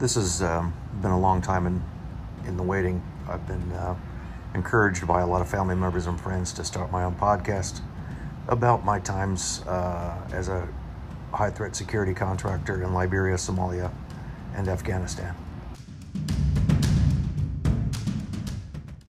this has um, been a long time in, in the waiting. I've been uh, encouraged by a lot of family members and friends to start my own podcast about my times uh, as a high threat security contractor in Liberia, Somalia, and Afghanistan.